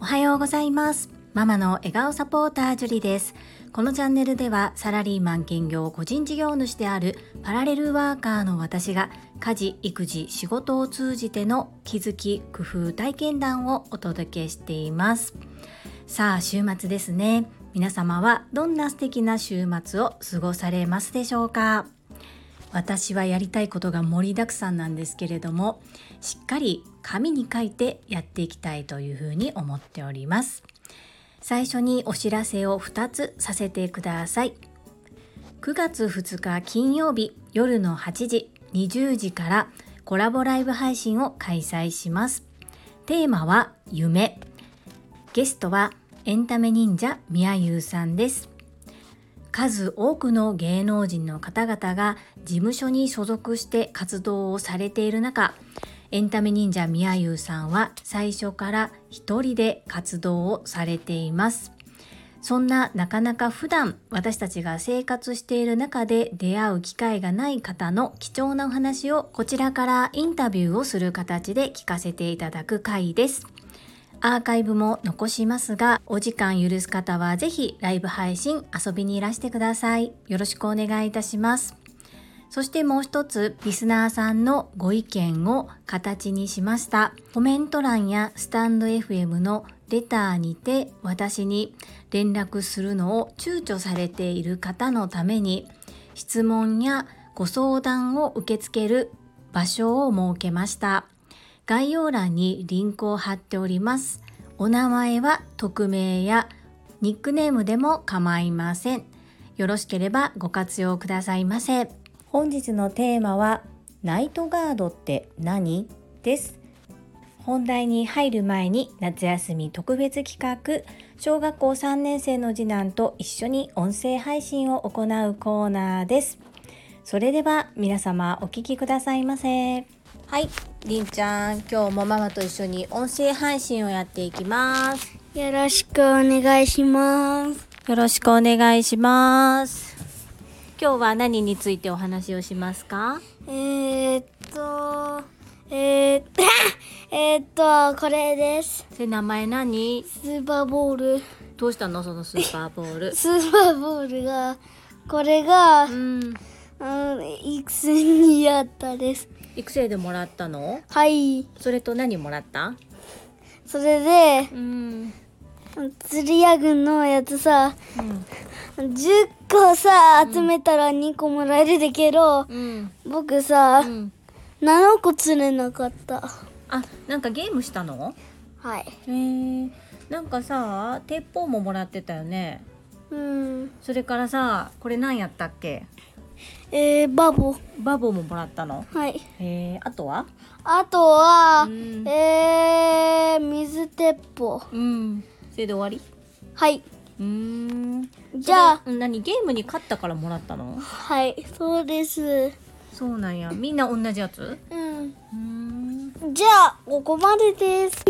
おはようございます。ママの笑顔サポータージュリです。このチャンネルではサラリーマン兼業個人事業主であるパラレルワーカーの私が家事育児仕事を通じての気づき工夫体験談をお届けしています。さあ週末ですね。皆様はどんな素敵な週末を過ごされますでしょうか？私はやりたいことが盛りだくさんなんですけれどもしっかり紙に書いてやっていきたいというふうに思っております。最初にお知らせを2つさせてください。9月2日金曜日夜の8時20時からコラボライブ配信を開催します。テーマは夢。ゲストはエンタメ忍者みやゆうさんです。数多くの芸能人の方々が事務所に所属して活動をされている中エンタメ忍者みやゆうさんは最初から一人で活動をされています。そんななかなか普段私たちが生活している中で出会う機会がない方の貴重なお話をこちらからインタビューをする形で聞かせていただく回です。アーカイブも残しますがお時間許す方はぜひライブ配信遊びにいらしてください。よろしくお願いいたします。そしてもう一つリスナーさんのご意見を形にしました。コメント欄やスタンド FM のレターにて私に連絡するのを躊躇されている方のために質問やご相談を受け付ける場所を設けました。概要欄にリンクを貼っております。お名前は匿名やニックネームでも構いません。よろしければご活用くださいませ。本日のテーマはナイトガードって何？です。本題に入る前に夏休み特別企画。小学校3年生の次男と一緒に音声配信を行うコーナーです。それでは皆様お聞きくださいませ。はいりんちゃん今日もママと一緒に音声配信をやっていきますよろしくお願いします。よろしくお願いします今日は何についてお話をしますか？えー、っと、えー、っと、えー、っと、これです。それ名前何？スーパーボール。どうしたの？そのスーパーボール スーパーボールが、これが、ううん、ん育成にあったです。育成でもらったの？はい。それと何もらった？それで、うん。釣り屋軍のやつさ、うん。10個さ、集めたら2個もらえるだけど、うん。僕さ、うん。7個釣れなかった。あなんかゲームしたの？はい。へえなんかさ鉄砲ももらってたよね。うん。それからさこれ何やったっけ？えー、バボ。バボももらったの？はい。へえあとは？あとは、うんえー、水鉄砲。うんそれで終わり？はい。うーんじゃあ、何？ゲームに勝ったからもらったの？はい、そうです。そうなんやみんな同じやつ？うん。うーんじゃあ、ここまでです。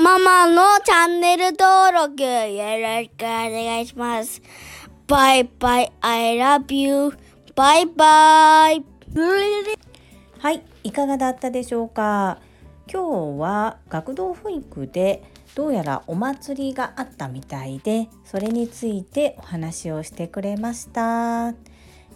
ママのチャンネル登録よろしくお願いします。バイバイ、I love you. バイバイ。はい、いかがだったでしょうか？今日は学童保育でどうやらお祭りがあったみたいでそれについてお話をしてくれました。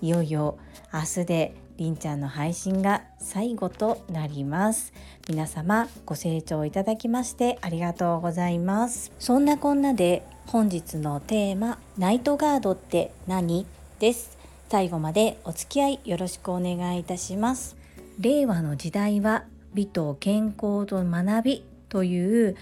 いよいよ明日でりんちゃんの配信が最後となります。皆様ご清聴いただきましてありがとうございます。そんなこんなで本日のテーマナイトガードって何？です。最後までお付き合いよろしくお願いいたします。令和の時代は美と健康と学びという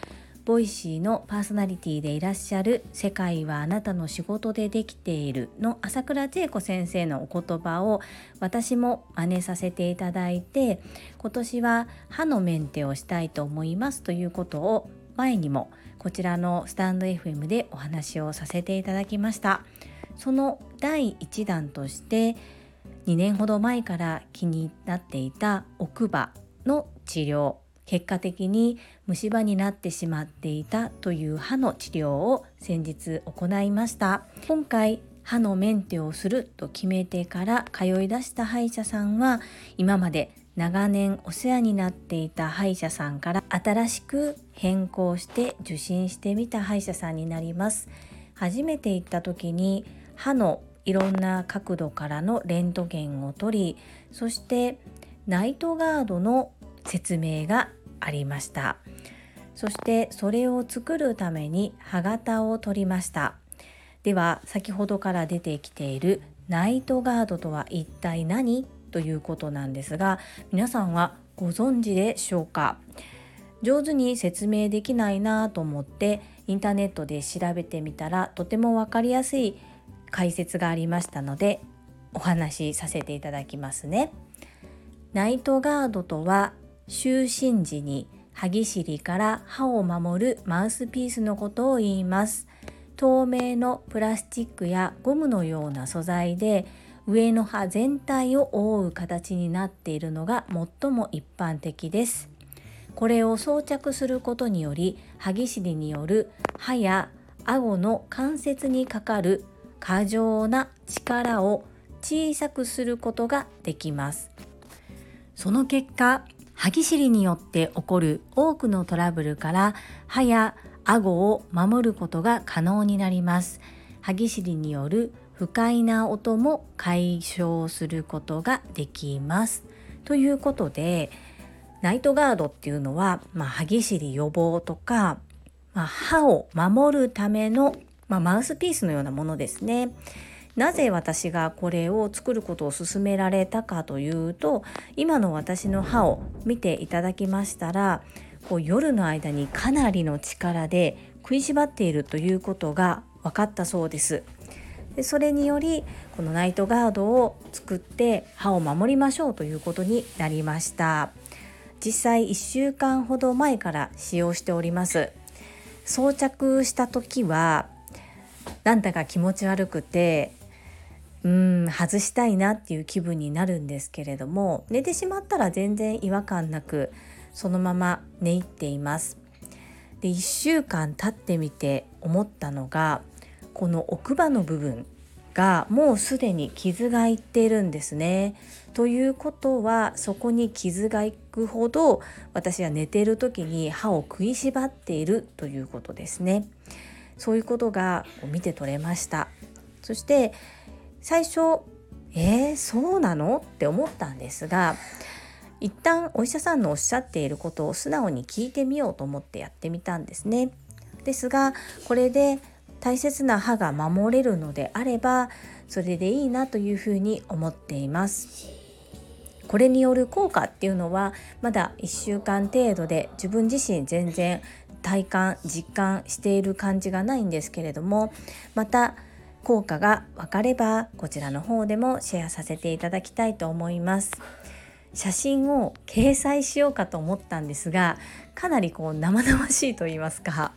ボイシーのパーソナリティでいらっしゃる「世界はあなたの仕事でできている」の朝倉千恵子先生のお言葉を私も真似させていただいて今年は歯のメンテをしたいと思いますということを前にもこちらのスタンド FM でお話をさせていただきました。その第1弾として2年ほど前から気になっていた奥歯の治療結果的に虫歯になってしまっていたという歯の治療を先日行いました。今回歯のメンテをすると決めてから通い出した歯医者さんは今まで長年お世話になっていた歯医者さんから新しく変更して受診してみた歯医者さんになります。初めて行った時に歯のいろんな角度からのレントゲンを取りそしてナイトガードの説明がありました。そしてそれを作るために歯型を取りました。では先ほどから出てきているナイトガードとは一体何ということなんですが皆さんはご存知でしょうか？上手に説明できないなと思ってインターネットで調べてみたらとても分かりやすい解説がありましたのでお話しさせていただきますね。ナイトガードとは就寝時に歯ぎしりから歯を守るマウスピースのことを言います。透明のプラスチックやゴムのような素材で上の歯全体を覆う形になっているのが最も一般的です。これを装着することにより歯ぎしりによる歯や顎の関節にかかる過剰な力を小さくすることができます。その結果歯ぎしりによって起こる多くのトラブルから歯や顎を守ることが可能になります。歯ぎしりによる不快な音も解消することができます。ということでナイトガードっていうのは、まあ、歯ぎしり予防とか、まあ、歯を守るための、まあ、マウスピースのようなものですね。なぜ私がこれを作ることを勧められたかというと今の私の歯を見ていただきましたらこう夜の間にかなりの力で食いしばっているということが分かったそうです。でそれによりこのナイトガードを作って歯を守りましょうということになりました。実際1週間ほど前から使用しております装着した時はなんだか気持ち悪くてうん外したいなっていう気分になるんですけれども寝てしまったら全然違和感なくそのまま寝入っていますで1週間経ってみて思ったのがこの奥歯の部分がもうすでに傷がいっているんですね。ということはそこに傷がいくほど私は寝ている時に歯を食いしばっているということですね。そういうことが見て取れました。そして最初えー、そうなの？って思ったんですが一旦お医者さんのおっしゃっていることを素直に聞いてみようと思ってやってみたんですね。ですがこれで大切な歯が守れるのであればそれでいいなというふうに思っていますこれによる効果っていうのはまだ1週間程度で自分自身全然体感実感している感じがないんですけれどもまた効果が分かればこちらの方でもシェアさせていただきたいと思います。写真を掲載しようかと思ったんですがかなりこう生々しいと言いますか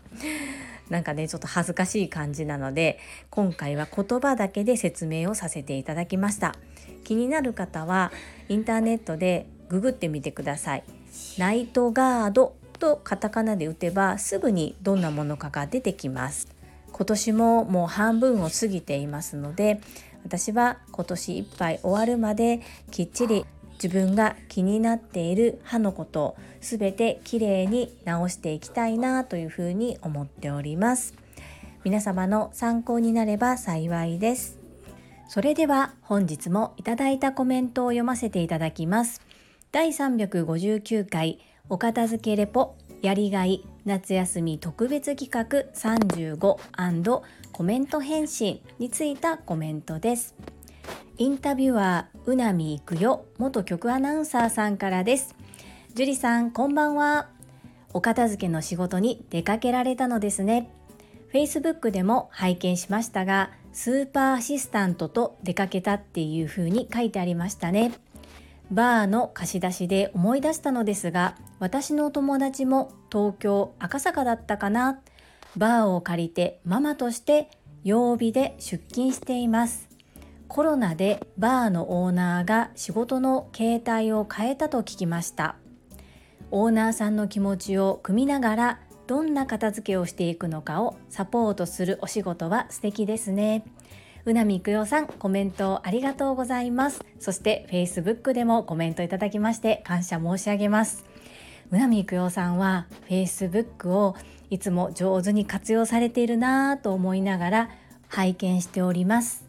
なんかねちょっと恥ずかしい感じなので今回は言葉だけで説明をさせていただきました。気になる方はインターネットでググってみてください。ナイトガードとカタカナで打てばすぐにどんなものかが出てきます。今年ももう半分を過ぎていますので私は今年いっぱい終わるまできっちり自分が気になっている歯のことを全てきれいに直していきたいなというふうに思っております。皆様の参考になれば幸いです。それでは本日もいただいたコメントを読ませていただきます。第359回お片付けレポやりがい夏休み特別企画35コメント返信についたコメントです。インタビュアーうなみいくよ元局アナウンサーさんからです。樹里さんこんばんは。お片付けの仕事に出かけられたのですね。Facebook でも拝見しましたがスーパーアシスタントと出かけたっていう風に書いてありましたね。バーの貸し出しで思い出したのですが私の友達も東京赤坂だったかな。バーを借りてママとして曜日で出勤しています。コロナでバーのオーナーが仕事の形態を変えたと聞きました。オーナーさんの気持ちを汲みながらどんな片付けをしていくのかをサポートするお仕事は素敵ですね。うなみいくよさんコメントありがとうございます。そして Facebook でもコメントいただきまして感謝申し上げます。うなみいくよさんは Facebook をいつも上手に活用されているなぁと思いながら拝見しております。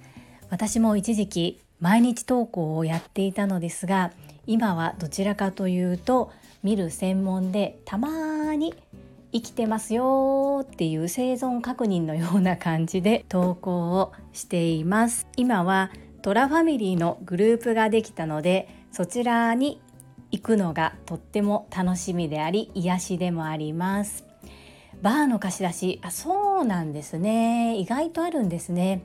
私も一時期毎日投稿をやっていたのですが今はどちらかというと見る専門でたまに生きてますよっていう生存確認のような感じで投稿をしています。今はトラファミリーのグループができたのでそちらに行くのがとっても楽しみであり癒しでもあります。バーの貸し出しあそうなんですね。意外とあるんですね。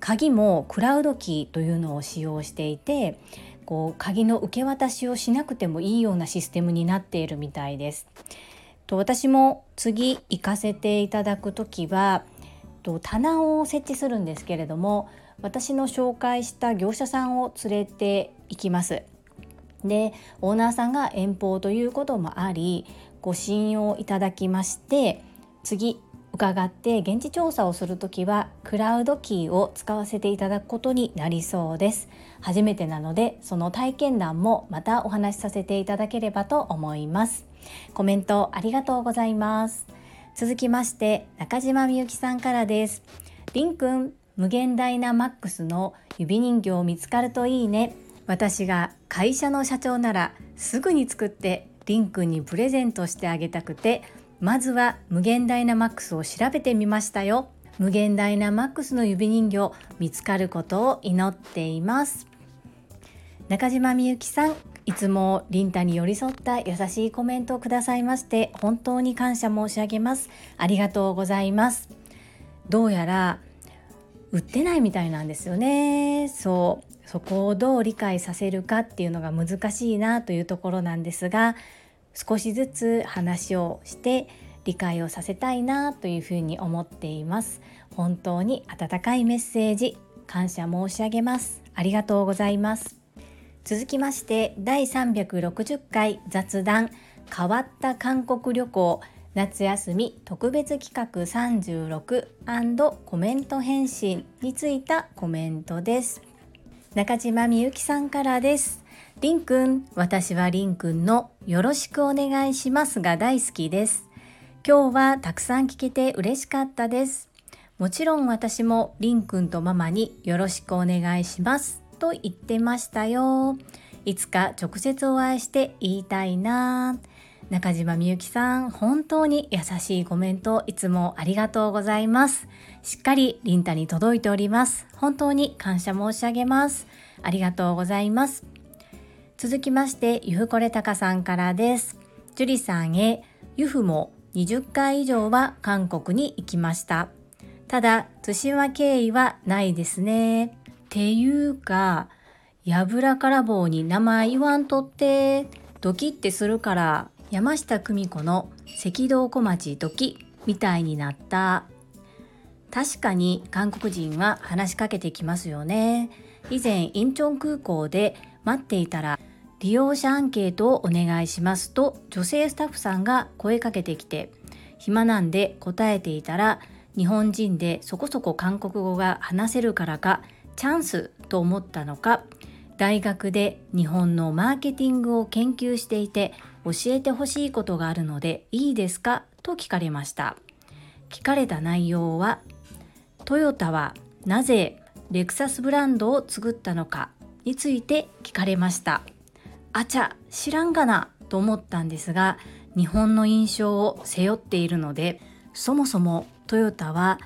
鍵もクラウドキーというのを使用していてこう鍵の受け渡しをしなくてもいいようなシステムになっているみたいです。と私も次行かせていただく時はと棚を設置するんですけれども私の紹介した業者さんを連れて行きます。でオーナーさんが遠方ということもありご信用いただきまして次伺って現地調査をするときはクラウドキーを使わせていただくことになりそうです。初めてなのでその体験談もまたお話しさせていただければと思います。コメントありがとうございます。続きまして中島みゆきさんからです。りんくん無限ダイナマックスの指人形見つかるといいね。私が会社の社長ならすぐに作ってりんくんにプレゼントしてあげたくてまずは無限ダイナマックスを調べてみましたよ。無限ダイナマックスの指人形見つかることを祈っています。中島みゆきさんいつもリンタに寄り添った優しいコメントをくださいまして本当に感謝申し上げます。ありがとうございます。どうやら売ってないみたいなんですよね。そう。そこをどう理解させるかっていうのが難しいなというところなんですが少しずつ話をして理解をさせたいなというふうに思っています。本当に温かいメッセージ感謝申し上げます。ありがとうございます。続きまして第360回雑談。変わった韓国旅行夏休み特別企画36コメント返信についたコメントです。中島みゆきさんからです。りんくん、私はりんくんのよろしくお願いしますが大好きです。今日はたくさん聞けて嬉しかったです。もちろん私もりんくんとママによろしくお願いしますと言ってましたよ。いつか直接お会いして言いたいな。中島みゆきさん、本当に優しいコメントいつもありがとうございます。しっかりリンタに届いております。本当に感謝申し上げます。ありがとうございます。続きましてゆふこれたかさんからです。樹里さんへゆふも20回以上は韓国に行きました。ただ対馬経緯はないですね。っていうかやぶらから棒に名前言わんとってドキってするから山下久美子の赤道小町ドキみたいになった。確かに韓国人は話しかけてきますよね。以前インチョン空港で待っていたら利用者アンケートをお願いしますと女性スタッフさんが声かけてきて暇なんで答えていたら日本人でそこそこ韓国語が話せるからかチャンスと思ったのか大学で日本のマーケティングを研究していて教えてほしいことがあるのでいいですかと聞かれました。聞かれた内容はトヨタはなぜレクサスブランドを作ったのか。について聞かれました。あちゃ知らんがなと思ったんですが日本の印象を背負っているのでそもそもトヨタは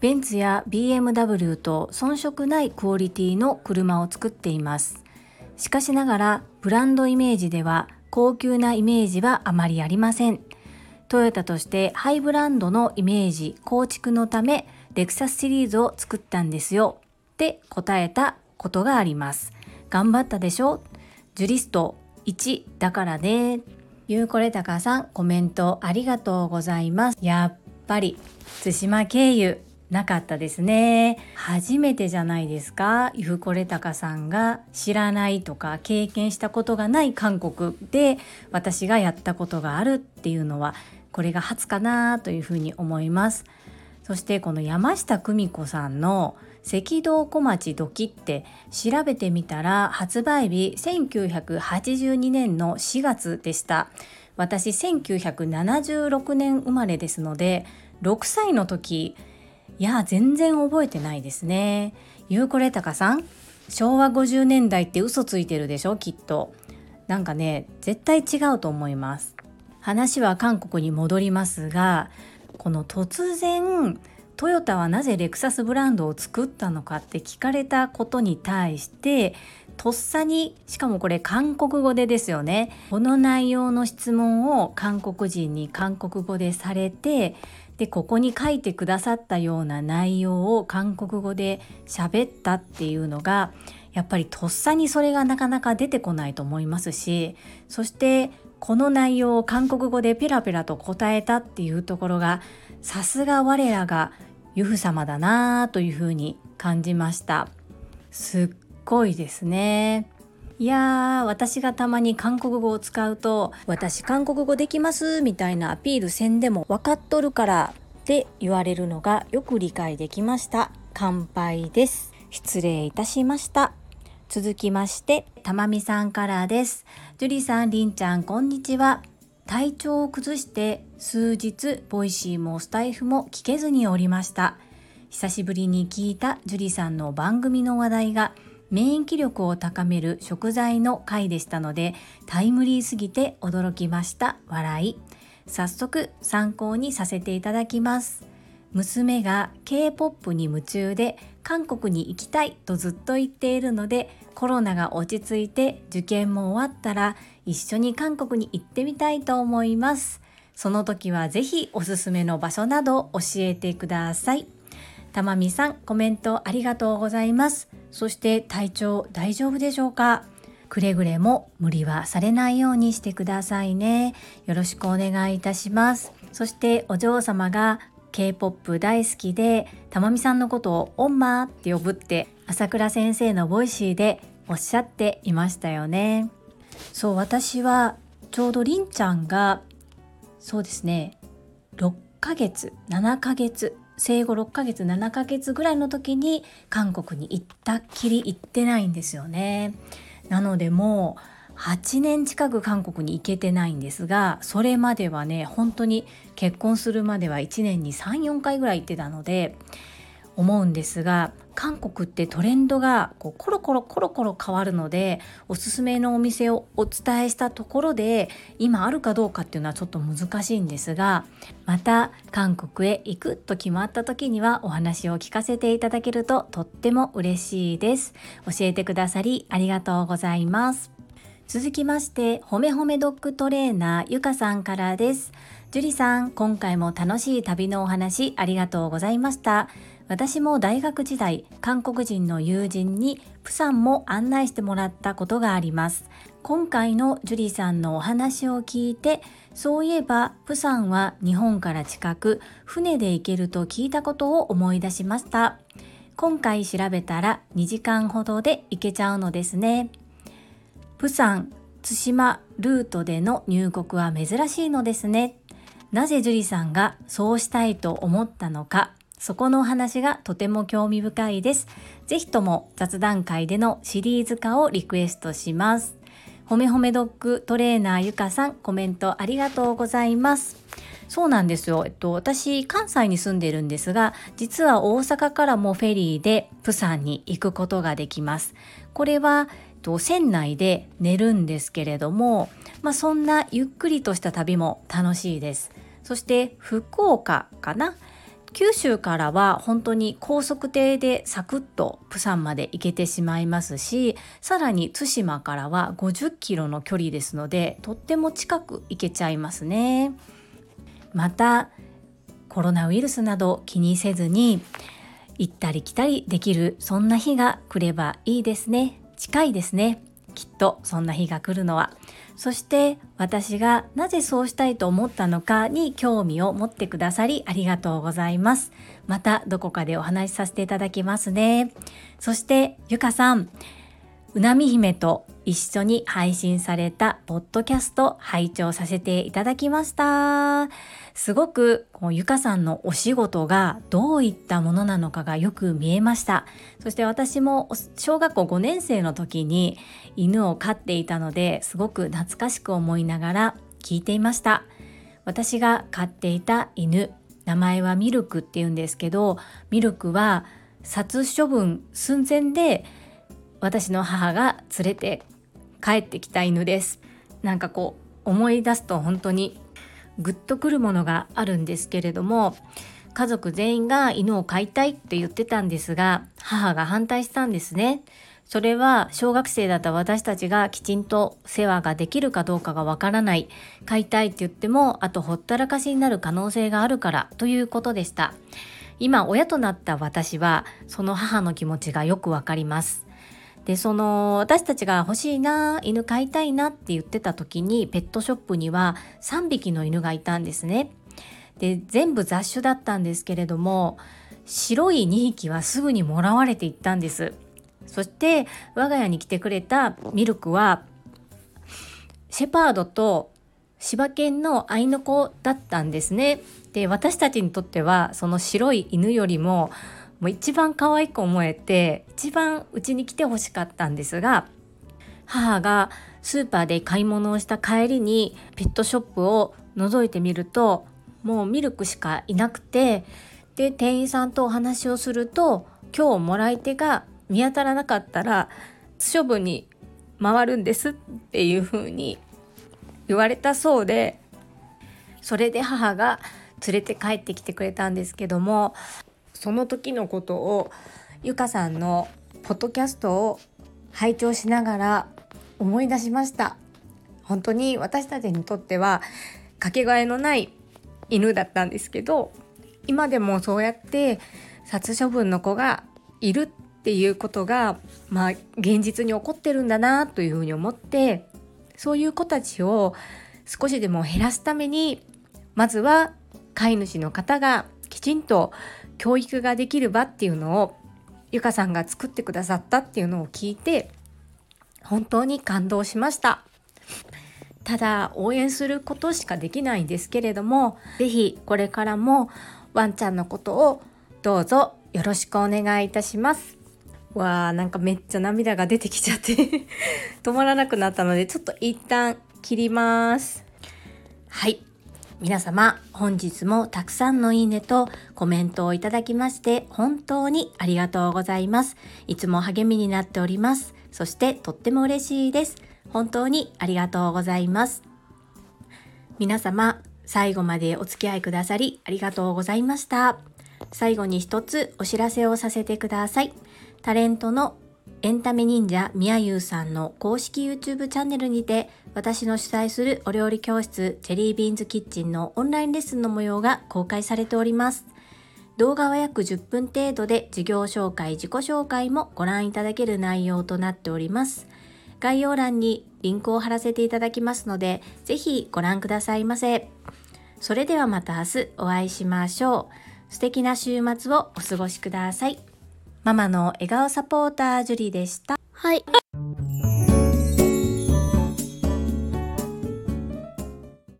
ベンツや BMW と遜色ないクオリティの車を作っています。しかしながらブランドイメージでは高級なイメージはあまりありません。トヨタとしてハイブランドのイメージ構築のためレクサスシリーズを作ったんですよ。って答えたことがあります。頑張ったでしょ？ジュリスト1だからね。ゆうこれたかさんコメントありがとうございます。やっぱり対馬経由なかったですね。初めてじゃないですか？ゆうこれたかさんが知らないとか経験したことがない韓国で私がやったことがあるっていうのはこれが初かなというふうに思います。そしてこの山下久美子さんの赤道小町ドキって調べてみたら発売日1982年の4月でした。私1976年生まれですので6歳の時。いや全然覚えてないですね。ゆうこれたかさん昭和50年代って嘘ついてるでしょきっと。なんかね絶対違うと思います。話は韓国に戻りますがこの突然トヨタはなぜレクサスブランドを作ったのかって聞かれたことに対してとっさにしかもこれ韓国語でですよね。この内容の質問を韓国人に韓国語でされてでここに書いてくださったような内容を韓国語で喋ったっていうのがやっぱりとっさにそれがなかなか出てこないと思いますしそしてこの内容を韓国語でペラペラと答えたっていうところがさすが我らが由布様だなというふうに感じました。すっごいですね。いやー私がたまに韓国語を使うと私韓国語できますみたいなアピールせんでも分かっとるからって言われるのがよく理解できました。完敗です。失礼いたしました。続きましてたまみさんからです。樹里さんりんちゃんこんにちは。体調を崩して数日ボイシーもスタイフも聞けずにおりました。久しぶりに聞いた樹里さんの番組の話題が免疫力を高める食材の回でしたのでタイムリーすぎて驚きました。笑い。早速参考にさせていただきます。娘が K-POP に夢中で韓国に行きたいとずっと言っているのでコロナが落ち着いて受験も終わったら一緒に韓国に行ってみたいと思います。その時はぜひおすすめの場所など教えてください。たまみさんコメントありがとうございます。そして体調大丈夫でしょうか？くれぐれも無理はされないようにしてくださいね。よろしくお願いいたします。そしてお嬢様が K-POP 大好きでたまみさんのことを엄마 って呼ぶって朝倉先生のボイシーでおっしゃっていましたよねそう私はちょうどりんちゃんがそうですね6ヶ月7ヶ月生後6ヶ月7ヶ月ぐらいの時に韓国に行ったっきり行ってないんですよね。なのでもう8年近く韓国に行けてないんですがそれまではね本当に結婚するまでは1年に34回ぐらい行ってたので思うんですが韓国ってトレンドがこうコロコロコロコロ変わるのでおすすめのお店をお伝えしたところで今あるかどうかっていうのはちょっと難しいんですがまた韓国へ行くと決まった時にはお話を聞かせていただけるととっても嬉しいです。教えてくださりありがとうございます。続きましてほめほめドッグトレーナーゆかさんからです。樹里さん今回も楽しい旅のお話ありがとうございました。私も大学時代韓国人の友人にプサンも案内してもらったことがあります。今回のジュリさんのお話を聞いてそういえばプサンは日本から近く船で行けると聞いたことを思い出しました。今回調べたら2時間ほどで行けちゃうのですね。プサン対馬ルートでの入国は珍しいのですねなぜジュリさんがそうしたいと思ったのかそこのお話がとても興味深いです。ぜひとも雑談会でのシリーズ化をリクエストします。ほめほめドッグトレーナーゆかさん、コメントありがとうございます。そうなんですよ。えっと、私、関西に住んでるんですが、実は大阪からもフェリーでプサンに行くことができます。これは、と船内で寝るんですけれども、まあ、そんなゆっくりとした旅も楽しいです。そして福岡かな？九州からは本当に高速艇でサクッとプサンまで行けてしまいますしさらに対馬からは50キロの距離ですのでとっても近く行けちゃいますね。またコロナウイルスなど気にせずに行ったり来たりできるそんな日が来ればいいですね。近いですねきっとそんな日が来るのはそして私がなぜそうしたいと思ったのかに興味を持ってくださりありがとうございます。またどこかでお話しさせていただきますね。そしてゆかさん、うなみ姫と一緒に配信されたポッドキャスト拝聴させていただきました。すごくこうゆかさんのお仕事がどういったものなのかがよく見えました。そして私も小学校5年生の時に犬を飼っていたのですごく懐かしく思いながら聞いていました。私が飼っていた犬、名前はミルクって言うんですけど、ミルクは殺処分寸前で私の母が連れて帰ってきた犬ですなんかこう思い出すと本当にグッとくるものがあるんですけれども家族全員が犬を飼いたいって言ってたんですが母が反対したんですね。それは小学生だった私たちがきちんと世話ができるかどうかがわからない。飼いたいって言ってもあとほったらかしになる可能性があるからということでした。今親となった私はその母の気持ちがよくわかります。でその私たちが欲しいな犬飼いたいなって言ってた時にペットショップには3匹の犬がいたんですね。で全部雑種だったんですけれども白い2匹はすぐにもらわれていったんです。そして我が家に来てくれたミルクはシェパードと柴犬の愛の子だったんですね。で私たちにとってはその白い犬よりももう一番可愛く思えて一番うちに来てほしかったんですが母がスーパーで買い物をした帰りにペットショップを覗いてみるともうミルクしかいなくてで店員さんとお話をすると今日もらい手が見当たらなかったら処分に回るんですっていう風に言われたそうでそれで母が連れて帰ってきてくれたんですけどもその時のことをゆかさんのポッドキャストを拝聴しながら思い出しました。本当に私たちにとってはかけがえのない犬だったんですけど今でもそうやって殺処分の子がいるっていうことがまあ現実に起こってるんだなというふうに思ってそういう子たちを少しでも減らすためにまずは飼い主の方がきちんと教育ができる場っていうのをゆかさんが作ってくださったっていうのを聞いて本当に感動しました。ただ応援することしかできないんですけれども是非これからもワンちゃんのことをどうぞよろしくお願いいたします。わーなんかめっちゃ涙が出てきちゃって 止まらなくなったのでちょっと一旦切ります。はい。皆様本日もたくさんのいいねとコメントをいただきまして本当にありがとうございます。いつも励みになっております。そしてとっても嬉しいです。本当にありがとうございます。皆様最後までお付き合いくださりありがとうございました。最後に一つお知らせをさせてください。タレントのエンタメ忍者みやゆうさんの公式 YouTube チャンネルにて私の主催するお料理教室チェリービーンズキッチンのオンラインレッスンの模様が公開されております。動画は約10分程度で授業紹介、自己紹介もご覧いただける内容となっております。概要欄にリンクを貼らせていただきますので、ぜひご覧くださいませ。それではまた明日お会いしましょう。素敵な週末をお過ごしください。ママの笑顔サポータージュリでした。はい。